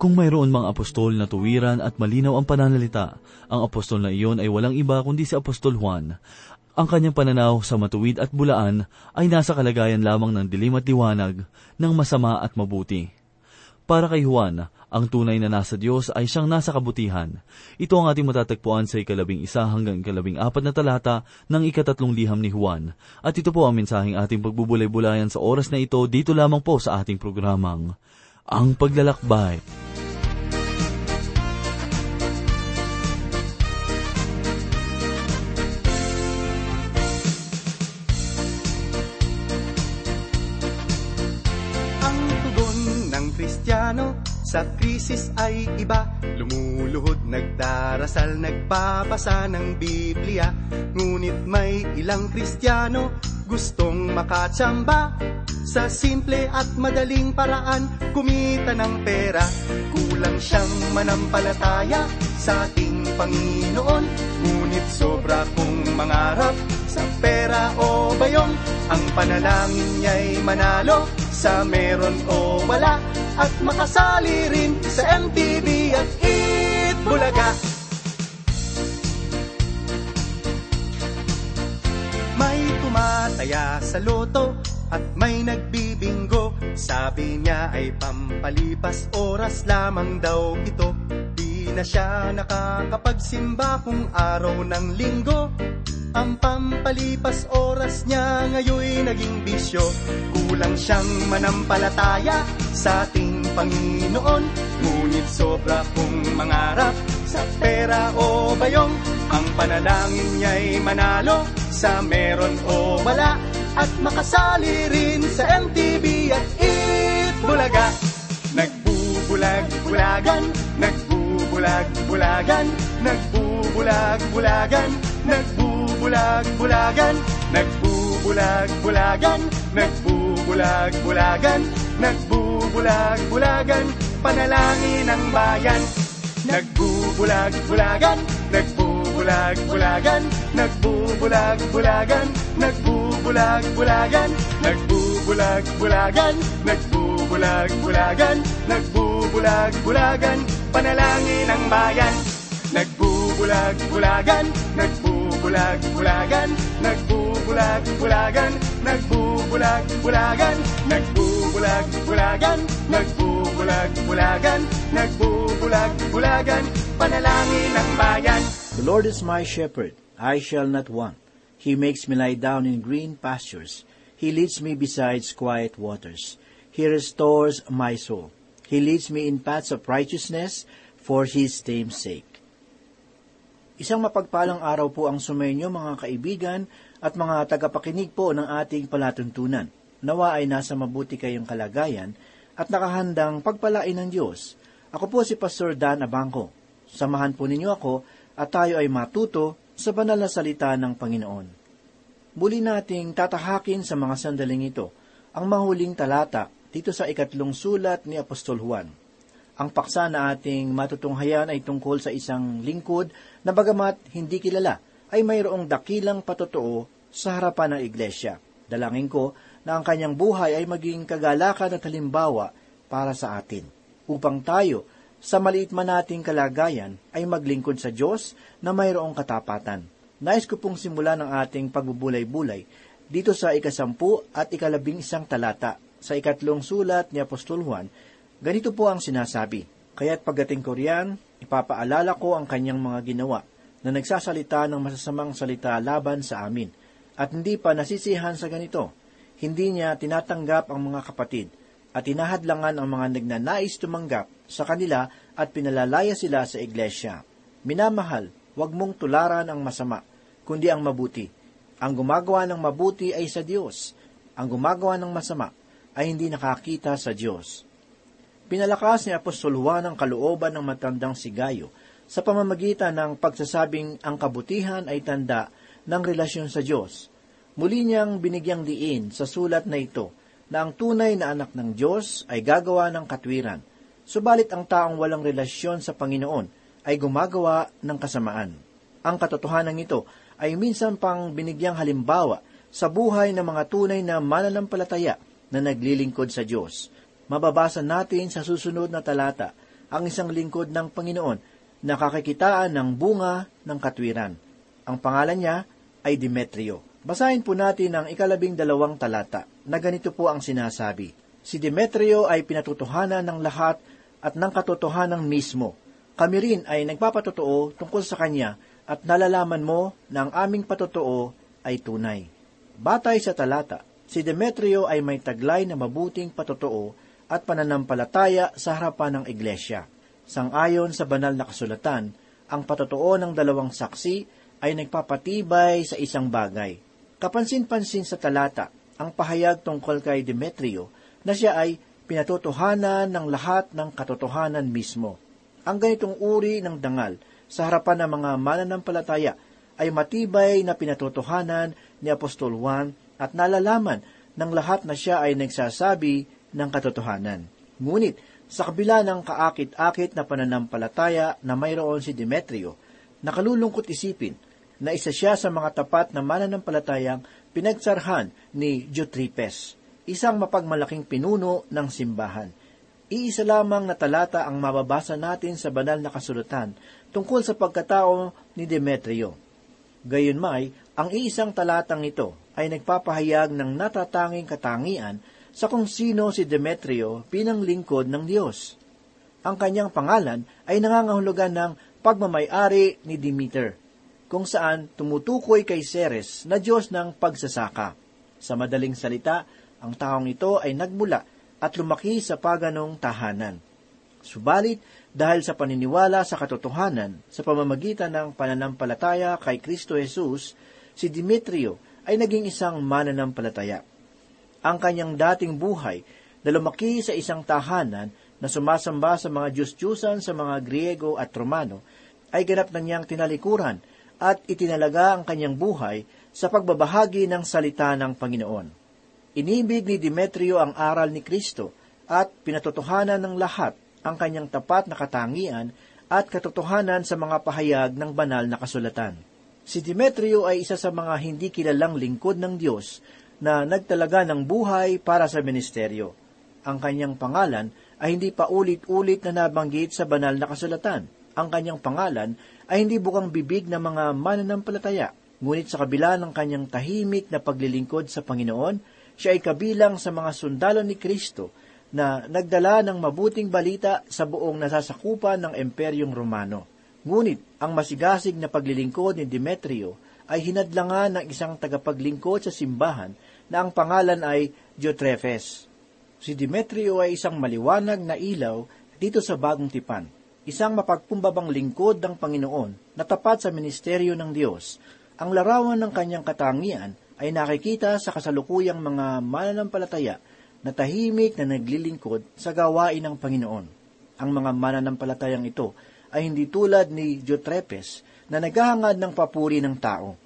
Kung mayroon mga apostol na tuwiran at malinaw ang pananalita, ang apostol na iyon ay walang iba kundi si Apostol Juan. Ang kanyang pananaw sa matuwid at bulaan ay nasa kalagayan lamang ng dilim at liwanag, ng masama at mabuti. Para kay Juan, ang tunay na nasa Diyos ay siyang nasa kabutihan. Ito ang ating matatagpuan sa ikalabing isa hanggang ikalabing apat na talata ng ikatatlong liham ni Juan. At ito po ang mensaheng ating pagbubulay-bulayan sa oras na ito dito lamang po sa ating programang, Ang Paglalakbay. Sa krisis ay iba. Lumuluhod, nagdarasal, nagpapasa ng Biblia. Ngunit may ilang Kristiyano gustong makatsamba. Sa simple at madaling paraan kumita ng pera. Kulang siyang manampalataya sa ating Panginoon. Ngunit sobra kong mangarap sa pera o bayong Ang panalangin niya'y manalo. Sa meron o wala At makasali rin sa MTV at Eat Bulaga. May tumataya sa loto at may nagbibinggo Sabi niya ay pampalipas oras lamang daw ito. Di na siya nakakapagsimba kung araw ng linggo Ang pampalipas oras niya ngayon naging bisyo. Kulang siyang manampalataya sa ating Panginoon. Ngunit sobra kong mangarap sa pera o bayong. Ang panalangin niya'y manalo sa meron o wala. At makasali rin sa MTV at Eat Bulaga Nagbubulag-bulagan, nagbubulag-bulagan Nagbubulag-bulagan, nagbubulag-bulagan Nagbubulag-bulagan, nagbubulag-bulagan Nagbubulag-bulagan, panalangin ng bayan. Nagbubulag-bulagan, nagbubulag-bulagan Nagbubulag-bulagan, nagbubulag-bulagan Nagbubulag-bulagan, nagbubulag-bulagan Nagbubulag-bulagan, panalangin ng bayan. Nagbubulag-bulagan, nagbubulag-bulagan Nagbubulag-bulagan, nagbubulag-bulagan Nagbubulag-bulagan, nagbubulag-bulagan Nagbubulag-bulagan, panalangin ng bayan The Lord is my shepherd, I shall not want. He makes me lie down in green pastures. He leads me beside quiet waters. He restores my soul. He leads me in paths of righteousness for His name's sake. Isang mapagpalang araw po ang sumainyo mga kaibigan at mga tagapakinig po ng ating palatuntunan. Nawa ay nasa mabuti kayong kalagayan at nakahandang pagpalain ng Diyos. Ako po si Pastor Dan Abangco. Samahan po ninyo ako at tayo ay matuto sa banal na salita ng Panginoon. Muli nating tatahakin sa mga sandaling ito ang mahuling talata dito sa ikatlong sulat ni Apostol Juan. Ang paksa na ating matutunghayan ay tungkol sa isang lingkod na bagamat hindi kilala, ay mayroong dakilang patotoo sa harapan ng iglesia. Dalangin ko na ang kanyang buhay ay maging kagalakan at halimbawa para sa atin, upang tayo, sa maliit man nating kalagayan, ay maglingkod sa Diyos na mayroong katapatan. Nais ko pong simula ng ating pagbubulay-bulay dito sa ikasampu at ikalabing isang talata sa ikatlong sulat ni Apostol Juan, ganito po ang sinasabi, Kaya't pagdating ko riyan, ipapaalala ko ang kanyang mga ginawa na nagsasalita ng masasamang salita laban sa amin, at hindi pa nasisihan sa ganito. Hindi niya tinatanggap ang mga kapatid, at tinahadlangan ang mga nagnanais tumanggap sa kanila at pinalalaya sila sa iglesia. Minamahal, huwag mong tularan ang masama, kundi ang mabuti. Ang gumagawa ng mabuti ay sa Diyos. Ang gumagawa ng masama ay hindi nakakita sa Diyos. Pinalakas ni Apostol Juan ang kalooban ng matandang si Gayo sa pamamagitan ng pagsasabing ang kabutihan ay tanda ng relasyon sa Diyos. Muli niyang binigyang diin sa sulat na ito na ang tunay na anak ng Diyos ay gagawa ng katwiran, subalit ang taong walang relasyon sa Panginoon ay gumagawa ng kasamaan. Ang katotohanan ito ay minsan pang binigyang halimbawa sa buhay ng mga tunay na mananampalataya na naglilingkod sa Diyos. Mababasa natin sa susunod na talata ang isang lingkod ng Panginoon na kakakitaan ng bunga ng katwiran. Ang pangalan niya ay Demetrio. Basahin po natin ang ikalabing dalawang talata na ganito po ang sinasabi. Si Demetrio ay pinatutuhanan ng lahat at ng katotohanan mismo. Kami rin ay nagpapatotoo tungkol sa kanya at nalalaman mo na ang aming patotoo ay tunay. Batay sa talata, si Demetrio ay may taglay na mabuting patotoo at pananampalataya sa harapan ng iglesia. Sangayon sa banal na kasulatan, ang patotoo ng dalawang saksi ay nagpapatibay sa isang bagay. Kapansin-pansin sa talata, ang pahayag tungkol kay Demetrio na siya ay pinatotohanan ng lahat ng katotohanan mismo. Ang ganitong uri ng dangal sa harapan ng mga mananampalataya ay matibay na pinatotohanan ni Apostol Juan at nalalaman ng lahat na siya ay nagsasabi ng katotohanan. Ngunit, sa kabila ng kaakit-akit na pananampalataya na mayroon si Demetrio, nakalulungkot isipin na isa siya sa mga tapat na mananampalatayang pinagsarhan ni Diotrepes, isang mapagmalaking pinuno ng simbahan. Iisa lamang na talata ang mababasa natin sa banal na kasulatan tungkol sa pagkatao ni Demetrio. Gayunmay, ang iisang talatang ito ay nagpapahayag ng natatanging katangian sa kung sino si Demetrio pinang lingkod ng Diyos. Ang kanyang pangalan ay nangangahulugan ng pagmamayari ni Demeter, kung saan tumutukoy kay Ceres na Diyos ng pagsasaka. Sa madaling salita, ang taong ito ay nagmula at lumaki sa paganong tahanan. Subalit, dahil sa paniniwala sa katotohanan sa pamamagitan ng pananampalataya kay Kristo Jesus, si Demetrio ay naging isang mananampalataya. Ang kanyang dating buhay na lumaki sa isang tahanan na sumasamba sa mga Diyos-Diyusan sa mga Griego at Romano, ay ganap na niyang tinalikuran at itinalaga ang kanyang buhay sa pagbabahagi ng salita ng Panginoon. Inibig ni Demetrio ang aral ni Kristo at pinatotohanan ng lahat ang kanyang tapat na katangian at katotohanan sa mga pahayag ng banal na kasulatan. Si Demetrio ay isa sa mga hindi kilalang lingkod ng Diyos na nagtalaga ng buhay para sa ministeryo. Ang kanyang pangalan ay hindi pa ulit-ulit na nabanggit sa banal na kasulatan. Ang kanyang pangalan ay hindi bukang bibig ng mga mananampalataya. Ngunit sa kabila ng kanyang tahimik na paglilingkod sa Panginoon, siya ay kabilang sa mga sundalo ni Kristo na nagdala ng mabuting balita sa buong nasasakupan ng Imperyong Romano. Ngunit ang masigasig na paglilingkod ni Demetrio ay hinadlangan ng isang tagapaglingkod sa simbahan na ang pangalan ay Diotrephes. Si Demetrio ay isang maliwanag na ilaw dito sa bagong tipan, isang mapagpumbabang lingkod ng Panginoon na tapat sa ministeryo ng Diyos. Ang larawan ng kanyang katangian ay nakikita sa kasalukuyang mga mananampalataya na tahimik na naglilingkod sa gawain ng Panginoon. Ang mga mananampalatayang ito ay hindi tulad ni Diotrepes na naghahangad ng papuri ng tao.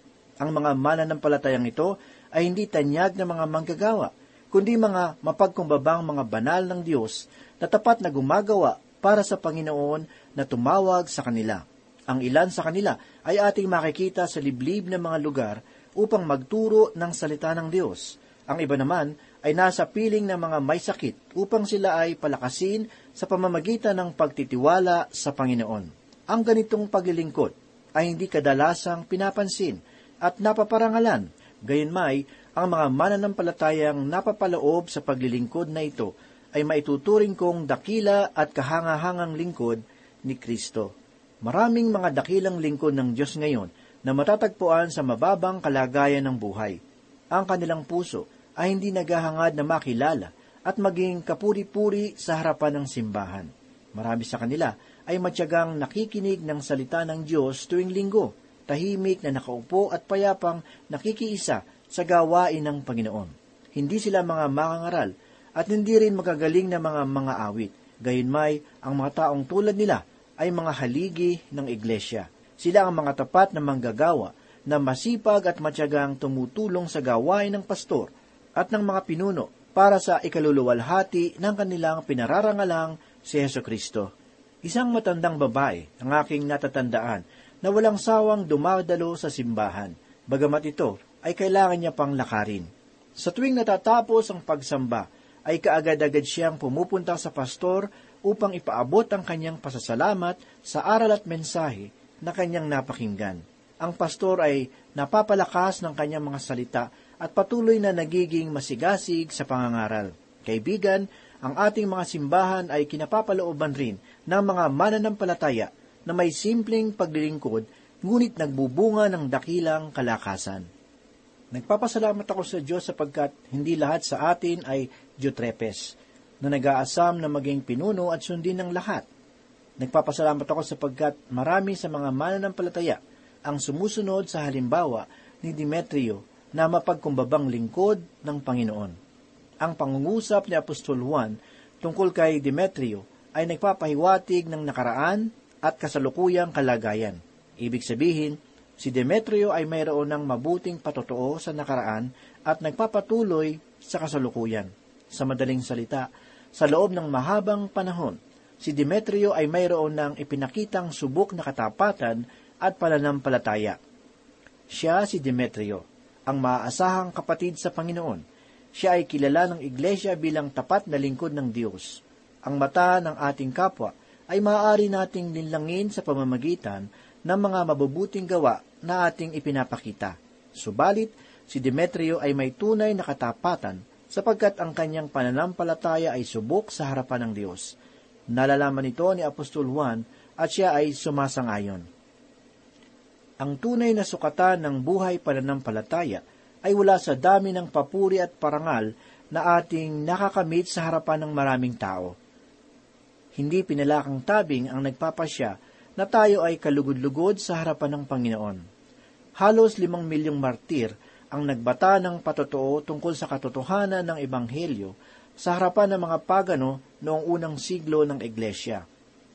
Ang mga mananampalatayang ito ay hindi tanyag na mga manggagawa, kundi mga mapagkumbabang mga banal ng Diyos na tapat na gumagawa para sa Panginoon na tumawag sa kanila. Ang ilan sa kanila ay ating makikita sa liblib na mga lugar upang magturo ng salita ng Diyos. Ang iba naman ay nasa piling ng mga may sakit upang sila ay palakasin sa pamamagitan ng pagtitiwala sa Panginoon. Ang ganitong paglilingkod ay hindi kadalasang pinapansin at napaparangalan, gayunmay ang mga mananampalatayang napapaloob sa paglilingkod na ito ay maituturing kong dakila at kahangahangang lingkod ni Kristo. Maraming mga dakilang lingkod ng Diyos ngayon na matatagpuan sa mababang kalagayan ng buhay. Ang kanilang puso ay hindi naghahangad na makilala at maging kapuri-puri sa harapan ng simbahan. Marami sa kanila ay matyagang nakikinig ng salita ng Diyos tuwing linggo, tahimik na nakaupo at payapang nakikiisa sa gawain ng Panginoon. Hindi sila mga mangangaral at hindi rin magagaling na mga mga awit. Gayunmay, ang mga taong tulad nila ay mga haligi ng iglesia. Sila ang mga tapat na manggagawa na masipag at matyagang tumutulong sa gawain ng pastor at ng mga pinuno para sa ikaluluwalhati ng kanilang pinararangalang si Yeso Kristo. Isang matandang babae ang aking natatandaan na walang sawang dumadalo sa simbahan, bagamat ito ay kailangan niya pang lakarin. Sa tuwing natatapos ang pagsamba, ay kaagad-agad siyang pumupunta sa pastor upang ipaabot ang kanyang pasasalamat sa aral at mensahe na kanyang napakinggan. Ang pastor ay napapalakas ng kanyang mga salita at patuloy na nagiging masigasig sa pangangaral. Kaibigan, ang ating mga simbahan ay kinapapalooban rin ng mga mananampalataya na may simpleng paglilingkod ngunit nagbubunga ng dakilang kalakasan. Nagpapasalamat ako sa Diyos sapagkat hindi lahat sa atin ay Diyotrepes, na nag-aasam na maging pinuno at sundin ng lahat. Nagpapasalamat ako sapagkat marami sa mga mananampalataya ang sumusunod sa halimbawa ni Demetrio na mapagkumbabang lingkod ng Panginoon. Ang pangungusap ni Apostol Juan tungkol kay Demetrio ay nagpapahiwatig ng nakaraan at kasalukuyang kalagayan. Ibig sabihin, Si Demetrio ay mayroon ng mabuting patotoo sa nakaraan at nagpapatuloy sa kasalukuyan. Sa madaling salita, sa loob ng mahabang panahon, si Demetrio ay mayroon ng ipinakitang subok na katapatan at pananampalataya. Siya si Demetrio, ang maaasahang kapatid sa Panginoon. Siya ay kilala ng Iglesia bilang tapat na lingkod ng Diyos. Ang mata ng ating kapwa ay maaari nating linlangin sa pamamagitan ng mga mabubuting gawa na ating ipinapakita. Subalit, si Demetrio ay may tunay na katapatan sapagkat ang kanyang pananampalataya ay subok sa harapan ng Diyos. Nalalaman ito ni Apostol Juan at siya ay sumasangayon. Ang tunay na sukatan ng buhay pananampalataya ay wala sa dami ng papuri at parangal na ating nakakamit sa harapan ng maraming tao. Hindi pinalakang tabing ang nagpapasya na tayo ay kalugod-lugod sa harapan ng Panginoon. Halos limang milyong martir ang nagbata ng patotoo tungkol sa katotohanan ng Ebanghelyo sa harapan ng mga pagano noong unang siglo ng Iglesia.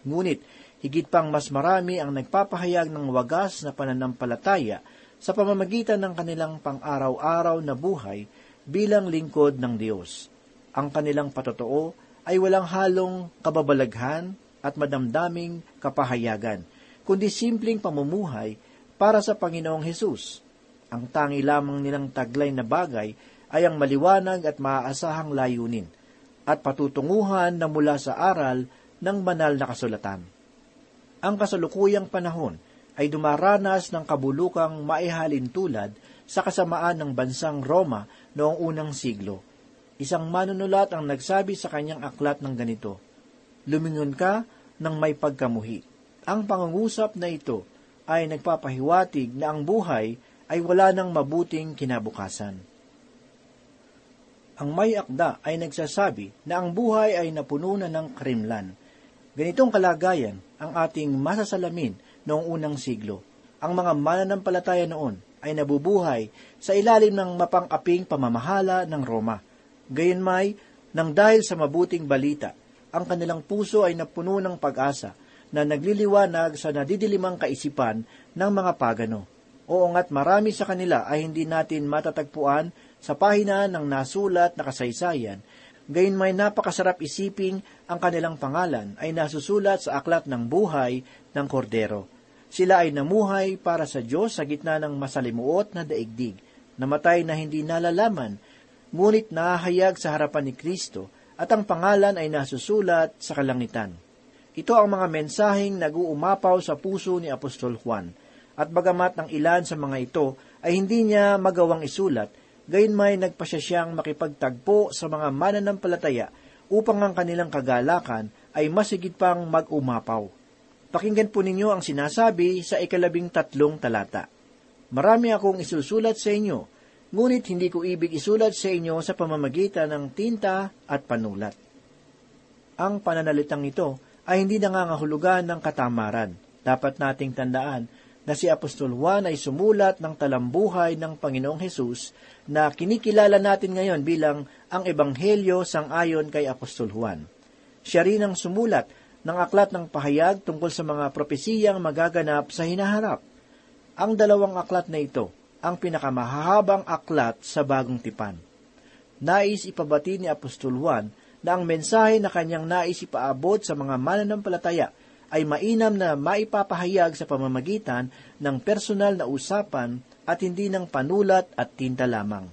Ngunit, higit pang mas marami ang nagpapahayag ng wagas na pananampalataya sa pamamagitan ng kanilang pang-araw-araw na buhay bilang lingkod ng Diyos. Ang kanilang patotoo ay walang halong kababalaghan, at madamdaming kapahayagan, kundi simpleng pamumuhay para sa Panginoong Hesus. Ang tangi lamang nilang taglay na bagay ay ang maliwanag at maaasahang layunin at patutunguhan na mula sa aral ng banal na kasulatan. Ang kasalukuyang panahon ay dumaranas ng kabulukang maihalin tulad sa kasamaan ng bansang Roma noong unang siglo. Isang manunulat ang nagsabi sa kanyang aklat ng ganito, lumingon ka ng may pagkamuhi. Ang pangungusap na ito ay nagpapahiwatig na ang buhay ay wala ng mabuting kinabukasan. Ang may akda ay nagsasabi na ang buhay ay napuno na ng karimlan. Ganitong kalagayan ang ating masasalamin noong unang siglo. Ang mga mananampalataya noon ay nabubuhay sa ilalim ng mapang-aping pamamahala ng Roma. Gayunmay, nang dahil sa mabuting balita ang kanilang puso ay napuno ng pag-asa na nagliliwanag sa nadidilimang kaisipan ng mga pagano. Oo nga't marami sa kanila ay hindi natin matatagpuan sa pahina ng nasulat na kasaysayan, gayon may napakasarap isiping ang kanilang pangalan ay nasusulat sa aklat ng buhay ng kordero. Sila ay namuhay para sa Diyos sa gitna ng masalimuot na daigdig, namatay na hindi nalalaman, ngunit nahayag sa harapan ni Kristo at ang pangalan ay nasusulat sa kalangitan. Ito ang mga mensaheng nag-uumapaw sa puso ni Apostol Juan, at bagamat ng ilan sa mga ito ay hindi niya magawang isulat, gayon may nagpasya siyang makipagtagpo sa mga mananampalataya upang ang kanilang kagalakan ay masigit pang mag-umapaw. Pakinggan po ninyo ang sinasabi sa ikalabing tatlong talata. Marami akong isusulat sa inyo, ngunit hindi ko ibig isulat sa inyo sa pamamagitan ng tinta at panulat. Ang pananalitang ito ay hindi nangangahulugan ng katamaran. Dapat nating tandaan na si Apostol Juan ay sumulat ng talambuhay ng Panginoong Hesus na kinikilala natin ngayon bilang ang Ebanghelyo sang-ayon kay Apostol Juan. Siya rin ang sumulat ng aklat ng pahayag tungkol sa mga propesiyang magaganap sa hinaharap. Ang dalawang aklat na ito ang pinakamahahabang aklat sa bagong tipan. Nais ipabati ni Apostol Juan na ang mensahe na kanyang nais ipaabot sa mga mananampalataya ay mainam na maipapahayag sa pamamagitan ng personal na usapan at hindi ng panulat at tinta lamang.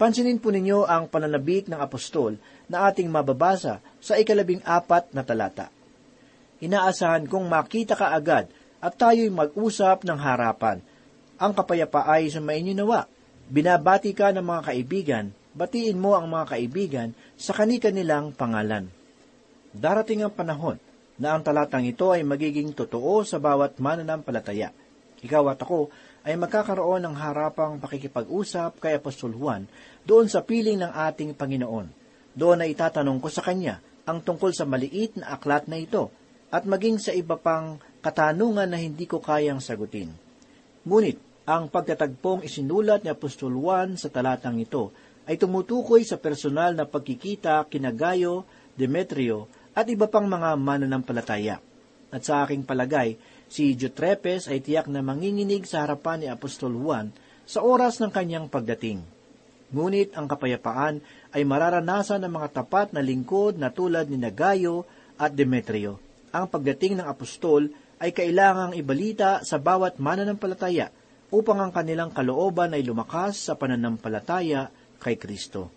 Pansinin po ninyo ang pananabik ng apostol na ating mababasa sa ikalabing apat na talata. Inaasahan kong makita ka agad at tayo'y mag-usap ng harapan. Ang kapayapa ay sumainyo nawa. Binabati ka ng mga kaibigan, batiin mo ang mga kaibigan sa kani-kanilang pangalan. Darating ang panahon na ang talatang ito ay magiging totoo sa bawat mananampalataya. Ikaw at ako ay magkakaroon ng harapang pakikipag-usap kay Apostol Juan doon sa piling ng ating Panginoon. Doon ay itatanong ko sa Kanya ang tungkol sa maliit na aklat na ito at maging sa iba pang katanungan na hindi ko kayang sagutin. Ngunit, ang pagtatagpong isinulat ni Apostol Juan sa talatang ito ay tumutukoy sa personal na pagkikita kina Gayo, Demetrio at iba pang mga mananampalataya. At sa aking palagay, Si Jutrepes ay tiyak na manginginig sa harapan ni Apostol Juan sa oras ng kanyang pagdating. Ngunit ang kapayapaan ay mararanasan ng mga tapat na lingkod na tulad ni Nagayo at Demetrio. Ang pagdating ng apostol ay kailangang ibalita sa bawat mananampalataya upang ang kanilang kalooban ay lumakas sa pananampalataya kay Kristo.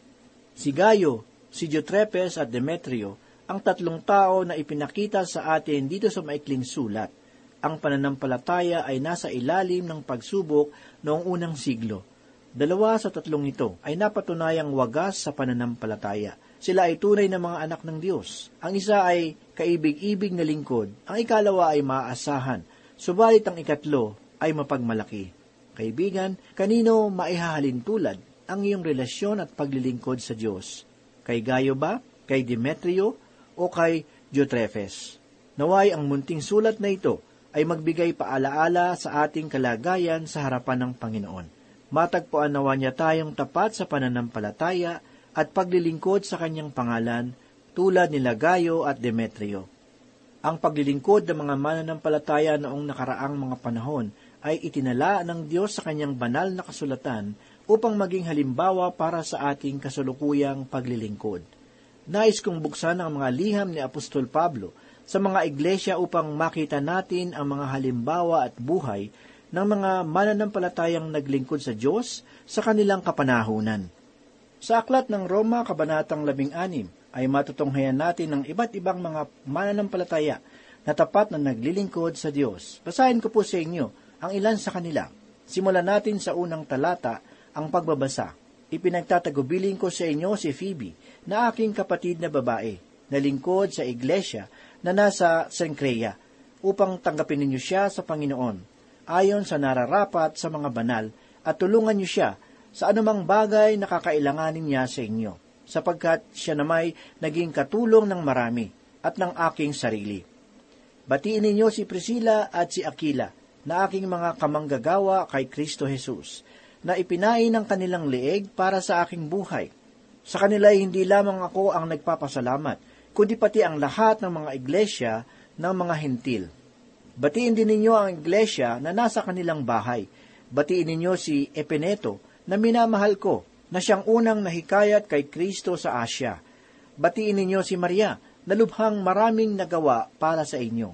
Si Gayo, si Jutrepes at Demetrio ang tatlong tao na ipinakita sa atin dito sa maikling sulat ang pananampalataya ay nasa ilalim ng pagsubok noong unang siglo. Dalawa sa tatlong ito ay napatunayang wagas sa pananampalataya. Sila ay tunay na mga anak ng Diyos. Ang isa ay kaibig-ibig na lingkod, ang ikalawa ay maaasahan, subalit ang ikatlo ay mapagmalaki. Kaibigan, kanino maihahalin tulad ang iyong relasyon at paglilingkod sa Diyos? Kay Gayo ba? Kay Demetrio? O kay Diotrephes? Naway ang munting sulat na ito ay magbigay paalaala sa ating kalagayan sa harapan ng Panginoon. Matagpuan nawa niya tayong tapat sa pananampalataya at paglilingkod sa kanyang pangalan tulad ni Lagayo at Demetrio. Ang paglilingkod ng mga mananampalataya noong nakaraang mga panahon ay itinala ng Diyos sa kanyang banal na kasulatan upang maging halimbawa para sa ating kasulukuyang paglilingkod. Nais kong buksan ang mga liham ni Apostol Pablo sa mga iglesia upang makita natin ang mga halimbawa at buhay ng mga mananampalatayang naglingkod sa Diyos sa kanilang kapanahunan. Sa aklat ng Roma, Kabanatang 16, ay matutunghayan natin ng iba't ibang mga mananampalataya na tapat na naglilingkod sa Diyos. Basahin ko po sa inyo ang ilan sa kanila. Simulan natin sa unang talata ang pagbabasa. Ipinagtatagubilin ko sa inyo si Phoebe, na aking kapatid na babae, na lingkod sa iglesia na nasa Sencrea upang tanggapin ninyo siya sa Panginoon ayon sa nararapat sa mga banal at tulungan niyo siya sa anumang bagay na kakailanganin niya sa inyo, sapagkat siya na may naging katulong ng marami at ng aking sarili. Batiin ninyo si Priscilla at si Aquila na aking mga kamanggagawa kay Kristo Jesus, na ipinain ng kanilang leeg para sa aking buhay. Sa kanila hindi lamang ako ang nagpapasalamat, kundi pati ang lahat ng mga iglesia ng mga hentil. Batiin din ninyo ang iglesia na nasa kanilang bahay. Batiin ninyo si Epeneto na minamahal ko, na siyang unang nahikayat kay Kristo sa Asya. Batiin ninyo si Maria, na lubhang maraming nagawa para sa inyo.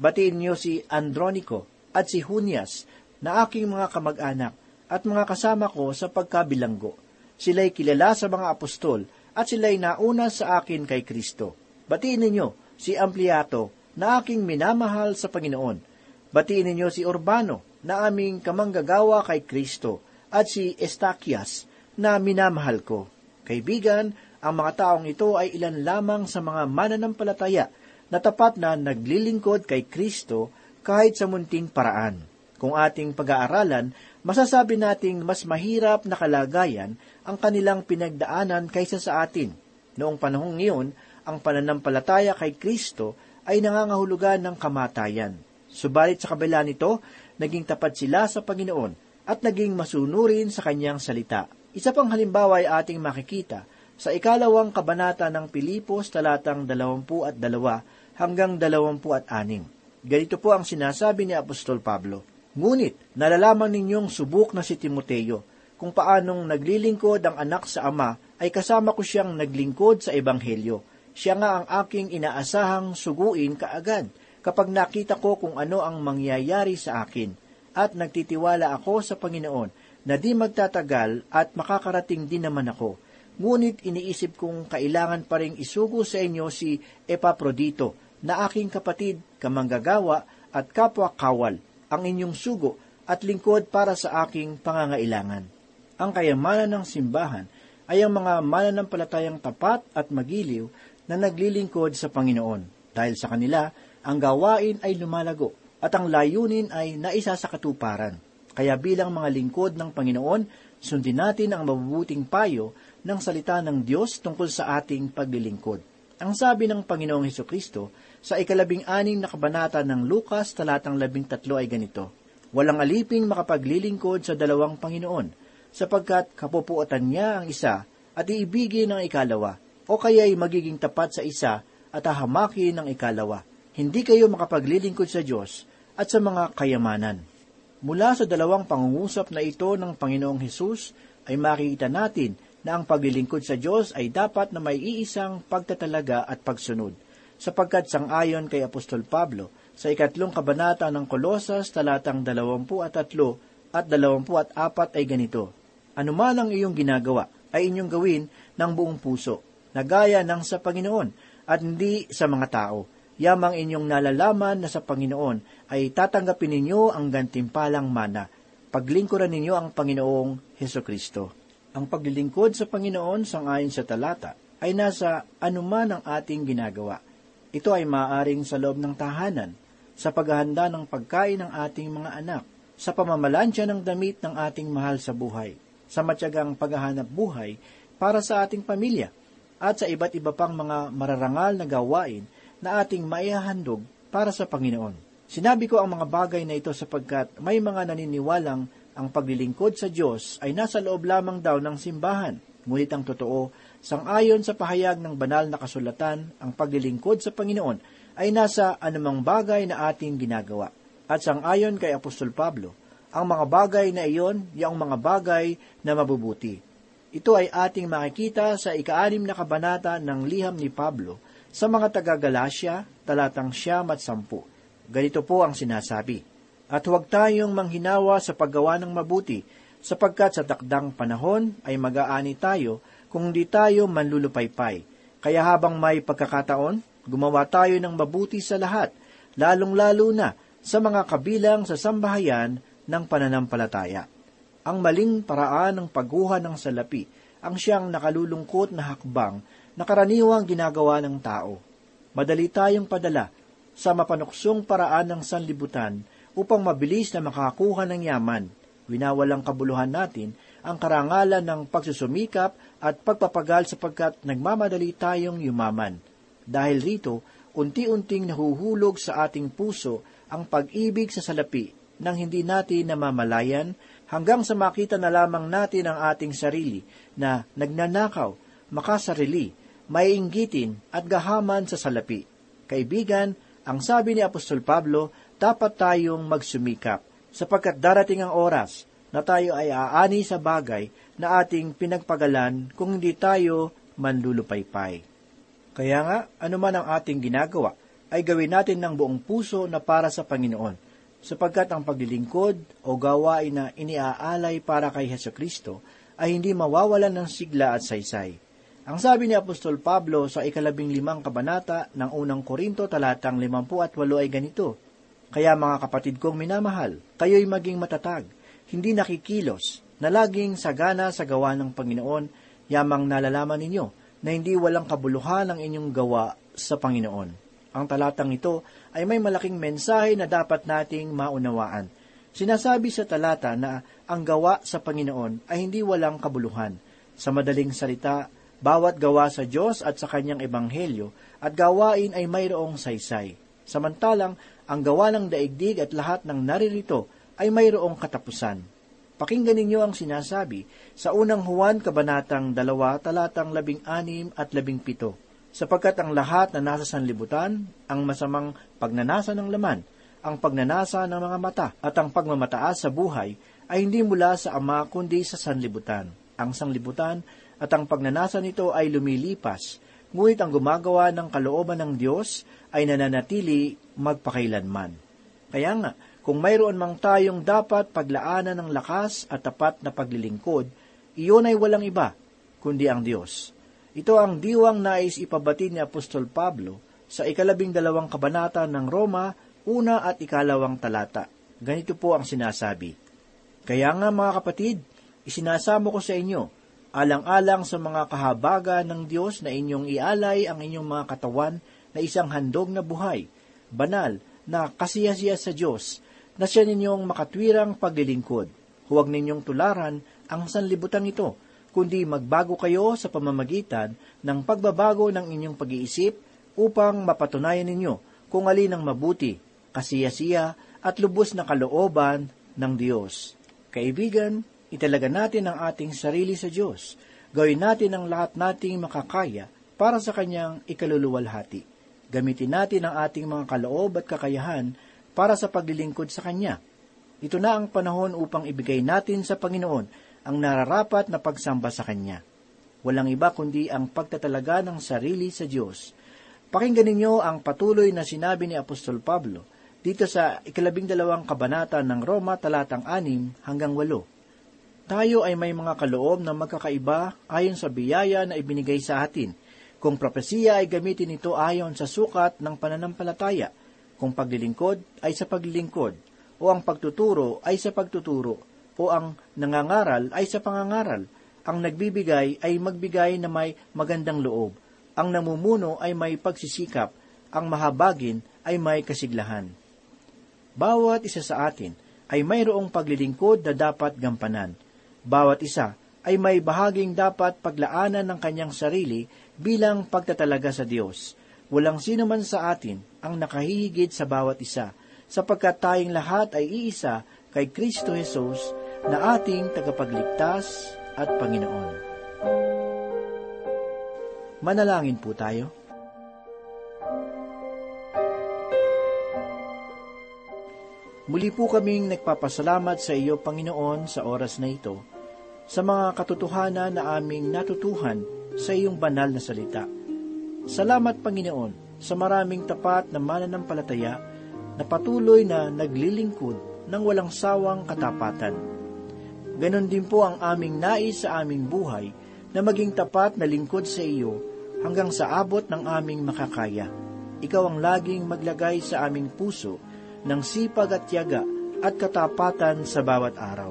Batiin ninyo si Andronico at si Junias, na aking mga kamag-anak at mga kasama ko sa pagkabilanggo. Sila'y kilala sa mga apostol at sila'y nauna sa akin kay Kristo. Batiin ninyo si Ampliato na aking minamahal sa Panginoon. Batiin ninyo si Urbano na aming kamanggagawa kay Kristo at si Estakias na minamahal ko. Kaibigan, ang mga taong ito ay ilan lamang sa mga mananampalataya na tapat na naglilingkod kay Kristo kahit sa munting paraan. Kung ating pag-aaralan, masasabi nating mas mahirap na kalagayan ang kanilang pinagdaanan kaysa sa atin. Noong panahong iyon, ang pananampalataya kay Kristo ay nangangahulugan ng kamatayan. Subalit sa kabila nito, naging tapat sila sa Panginoon at naging masunurin sa kanyang salita. Isa pang halimbawa ay ating makikita sa ikalawang kabanata ng Pilipos talatang 22 hanggang 26. Ganito po ang sinasabi ni Apostol Pablo. Ngunit, nalalaman ninyong subok na si Timoteo, kung paanong naglilingkod ang anak sa ama, ay kasama ko siyang naglingkod sa Ebanghelyo. Siya nga ang aking inaasahang suguin kaagad kapag nakita ko kung ano ang mangyayari sa akin. At nagtitiwala ako sa Panginoon na di magtatagal at makakarating din naman ako. Ngunit iniisip kong kailangan pa rin isugo sa inyo si Epaprodito na aking kapatid, kamanggagawa at kapwa kawal, ang inyong sugo at lingkod para sa aking pangangailangan. Ang kayamanan ng simbahan ay ang mga mananampalatayang tapat at magiliw na naglilingkod sa Panginoon. Dahil sa kanila, ang gawain ay lumalago at ang layunin ay naisa sa katuparan. Kaya bilang mga lingkod ng Panginoon, sundin natin ang mabubuting payo ng salita ng Diyos tungkol sa ating paglilingkod. Ang sabi ng Panginoong Heso Kristo sa ikalabing anim na kabanata ng Lukas talatang labing tatlo ay ganito, Walang aliping makapaglilingkod sa dalawang Panginoon, sapagkat kapupuotan niya ang isa at iibigin ang ikalawa, o kaya'y magiging tapat sa isa at hahamakin ng ikalawa. Hindi kayo makapaglilingkod sa Diyos at sa mga kayamanan. Mula sa dalawang pangungusap na ito ng Panginoong Hesus ay makikita natin na ang paglilingkod sa Diyos ay dapat na may iisang pagtatalaga at pagsunod, sapagkat sangayon kay Apostol Pablo sa ikatlong kabanata ng Kolosas talatang dalawampu at tatlo at dalawampu at apat ay ganito, Anuman ang iyong ginagawa ay inyong gawin ng buong puso, na gaya ng sa Panginoon at hindi sa mga tao. Yamang inyong nalalaman na sa Panginoon ay tatanggapin ninyo ang gantimpalang mana. Paglingkuran ninyo ang Panginoong Heso Kristo. Ang paglilingkod sa Panginoon sangayon sa talata ay nasa anuman ang ating ginagawa. Ito ay maaring sa loob ng tahanan, sa paghahanda ng pagkain ng ating mga anak, sa pamamalansya ng damit ng ating mahal sa buhay, sa matyagang paghahanap buhay para sa ating pamilya, at sa iba't iba pang mga mararangal na gawain na ating maihahandog para sa Panginoon. Sinabi ko ang mga bagay na ito sapagkat may mga naniniwalang ang paglilingkod sa Diyos ay nasa loob lamang daw ng simbahan. Ngunit ang totoo, sangayon sa pahayag ng banal na kasulatan, ang paglilingkod sa Panginoon ay nasa anumang bagay na ating ginagawa. At sangayon kay Apostol Pablo, ang mga bagay na iyon, yung mga bagay na mabubuti. Ito ay ating makikita sa ikaanim na kabanata ng liham ni Pablo sa mga taga-Galasya, talatang siyam at sampu. Ganito po ang sinasabi, At huwag tayong manghinawa sa paggawa ng mabuti, sapagkat sa takdang panahon ay mag-aani tayo kung di tayo manlulupaypay. Kaya habang may pagkakataon, gumawa tayo ng mabuti sa lahat, lalong-lalo na sa mga kabilang sa sambahayan ng pananampalataya ang maling paraan ng pagguha ng salapi ang siyang nakalulungkot na hakbang na karaniwang ginagawa ng tao. Madali tayong padala sa mapanuksong paraan ng sanlibutan upang mabilis na makakuha ng yaman. Winawalang kabuluhan natin ang karangalan ng pagsusumikap at pagpapagal sapagkat nagmamadali tayong yumaman. Dahil rito, unti-unting nahuhulog sa ating puso ang pag-ibig sa salapi nang hindi natin namamalayan hanggang sa makita na lamang natin ang ating sarili na nagnanakaw, makasarili, maiinggitin at gahaman sa salapi. Kaibigan, ang sabi ni Apostol Pablo, dapat tayong magsumikap sapagkat darating ang oras na tayo ay aani sa bagay na ating pinagpagalan kung hindi tayo manlulupaypay. Kaya nga, anuman ang ating ginagawa, ay gawin natin ng buong puso na para sa Panginoon sapagkat ang paglilingkod o gawain na iniaalay para kay Heso Kristo ay hindi mawawalan ng sigla at saysay. Ang sabi ni Apostol Pablo sa ikalabing limang kabanata ng unang Korinto talatang limampu at walo ay ganito, Kaya mga kapatid kong minamahal, kayo'y maging matatag, hindi nakikilos, na laging sagana sa gawa ng Panginoon, yamang nalalaman ninyo na hindi walang kabuluhan ang inyong gawa sa Panginoon. Ang talatang ito ay may malaking mensahe na dapat nating maunawaan. Sinasabi sa talata na ang gawa sa Panginoon ay hindi walang kabuluhan. Sa madaling salita, bawat gawa sa Diyos at sa kanyang ebanghelyo at gawain ay mayroong saysay. Samantalang, ang gawa ng daigdig at lahat ng naririto ay mayroong katapusan. Pakinggan ninyo ang sinasabi sa unang Juan Kabanatang 2, talatang 16 at 17 sapagkat ang lahat na nasa sanlibutan, ang masamang pagnanasa ng laman, ang pagnanasa ng mga mata, at ang pagmamataas sa buhay, ay hindi mula sa Ama kundi sa sanlibutan. Ang sanlibutan at ang pagnanasa nito ay lumilipas, ngunit ang gumagawa ng kalooban ng Diyos ay nananatili magpakailanman. Kaya nga, Kung mayroon mang tayong dapat paglaanan ng lakas at tapat na paglilingkod, iyon ay walang iba, kundi ang Diyos. Ito ang diwang nais ipabatid ni Apostol Pablo sa ikalabing dalawang kabanata ng Roma, una at ikalawang talata. Ganito po ang sinasabi. Kaya nga mga kapatid, isinasamo ko sa inyo, alang-alang sa mga kahabaga ng Diyos na inyong ialay ang inyong mga katawan na isang handog na buhay, banal, na kasiyasiya sa Diyos, na siya ninyong makatwirang paglilingkod. Huwag ninyong tularan ang sanlibutan ito, kundi magbago kayo sa pamamagitan ng pagbabago ng inyong pag-iisip upang mapatunayan ninyo kung alin ang mabuti, kasiyasiya at lubos na kalooban ng Diyos. Kaibigan, italaga natin ang ating sarili sa Diyos. Gawin natin ang lahat nating makakaya para sa Kanyang ikaluluwalhati. Gamitin natin ang ating mga kaloob at kakayahan para sa paglilingkod sa Kanya. Ito na ang panahon upang ibigay natin sa Panginoon ang nararapat na pagsamba sa Kanya. Walang iba kundi ang pagtatalaga ng sarili sa Diyos. Pakinggan ninyo ang patuloy na sinabi ni Apostol Pablo dito sa ikalabing dalawang kabanata ng Roma talatang anim hanggang walo. Tayo ay may mga kaloob na magkakaiba ayon sa biyaya na ibinigay sa atin. Kung propesiya ay gamitin ito ayon sa sukat ng pananampalataya – kung paglilingkod ay sa paglilingkod, o ang pagtuturo ay sa pagtuturo, o ang nangangaral ay sa pangangaral. Ang nagbibigay ay magbigay na may magandang loob. Ang namumuno ay may pagsisikap. Ang mahabagin ay may kasiglahan. Bawat isa sa atin ay mayroong paglilingkod na dapat gampanan. Bawat isa ay may bahaging dapat paglaanan ng kanyang sarili bilang pagtatalaga sa Diyos Walang sino man sa atin ang nakahihigit sa bawat isa, sapagkat tayong lahat ay iisa kay Kristo Jesus na ating tagapagligtas at Panginoon. Manalangin po tayo. Muli po kaming nagpapasalamat sa iyo, Panginoon, sa oras na ito, sa mga katotohanan na aming natutuhan sa iyong banal na salita. Salamat, Panginoon, sa maraming tapat na mananampalataya na patuloy na naglilingkod ng walang sawang katapatan. Ganon din po ang aming nais sa aming buhay na maging tapat na lingkod sa iyo hanggang sa abot ng aming makakaya. Ikaw ang laging maglagay sa aming puso ng sipag at tiyaga at katapatan sa bawat araw.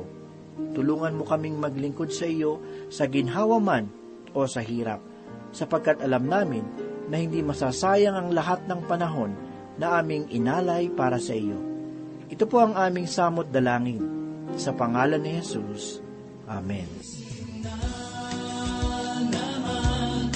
Tulungan mo kaming maglingkod sa iyo sa ginhawa man o sa hirap, sapagkat alam namin na hindi masasayang ang lahat ng panahon na aming inalay para sa iyo. Ito po ang aming samot dalangin. Sa pangalan ni Jesus. Amen. Na naman,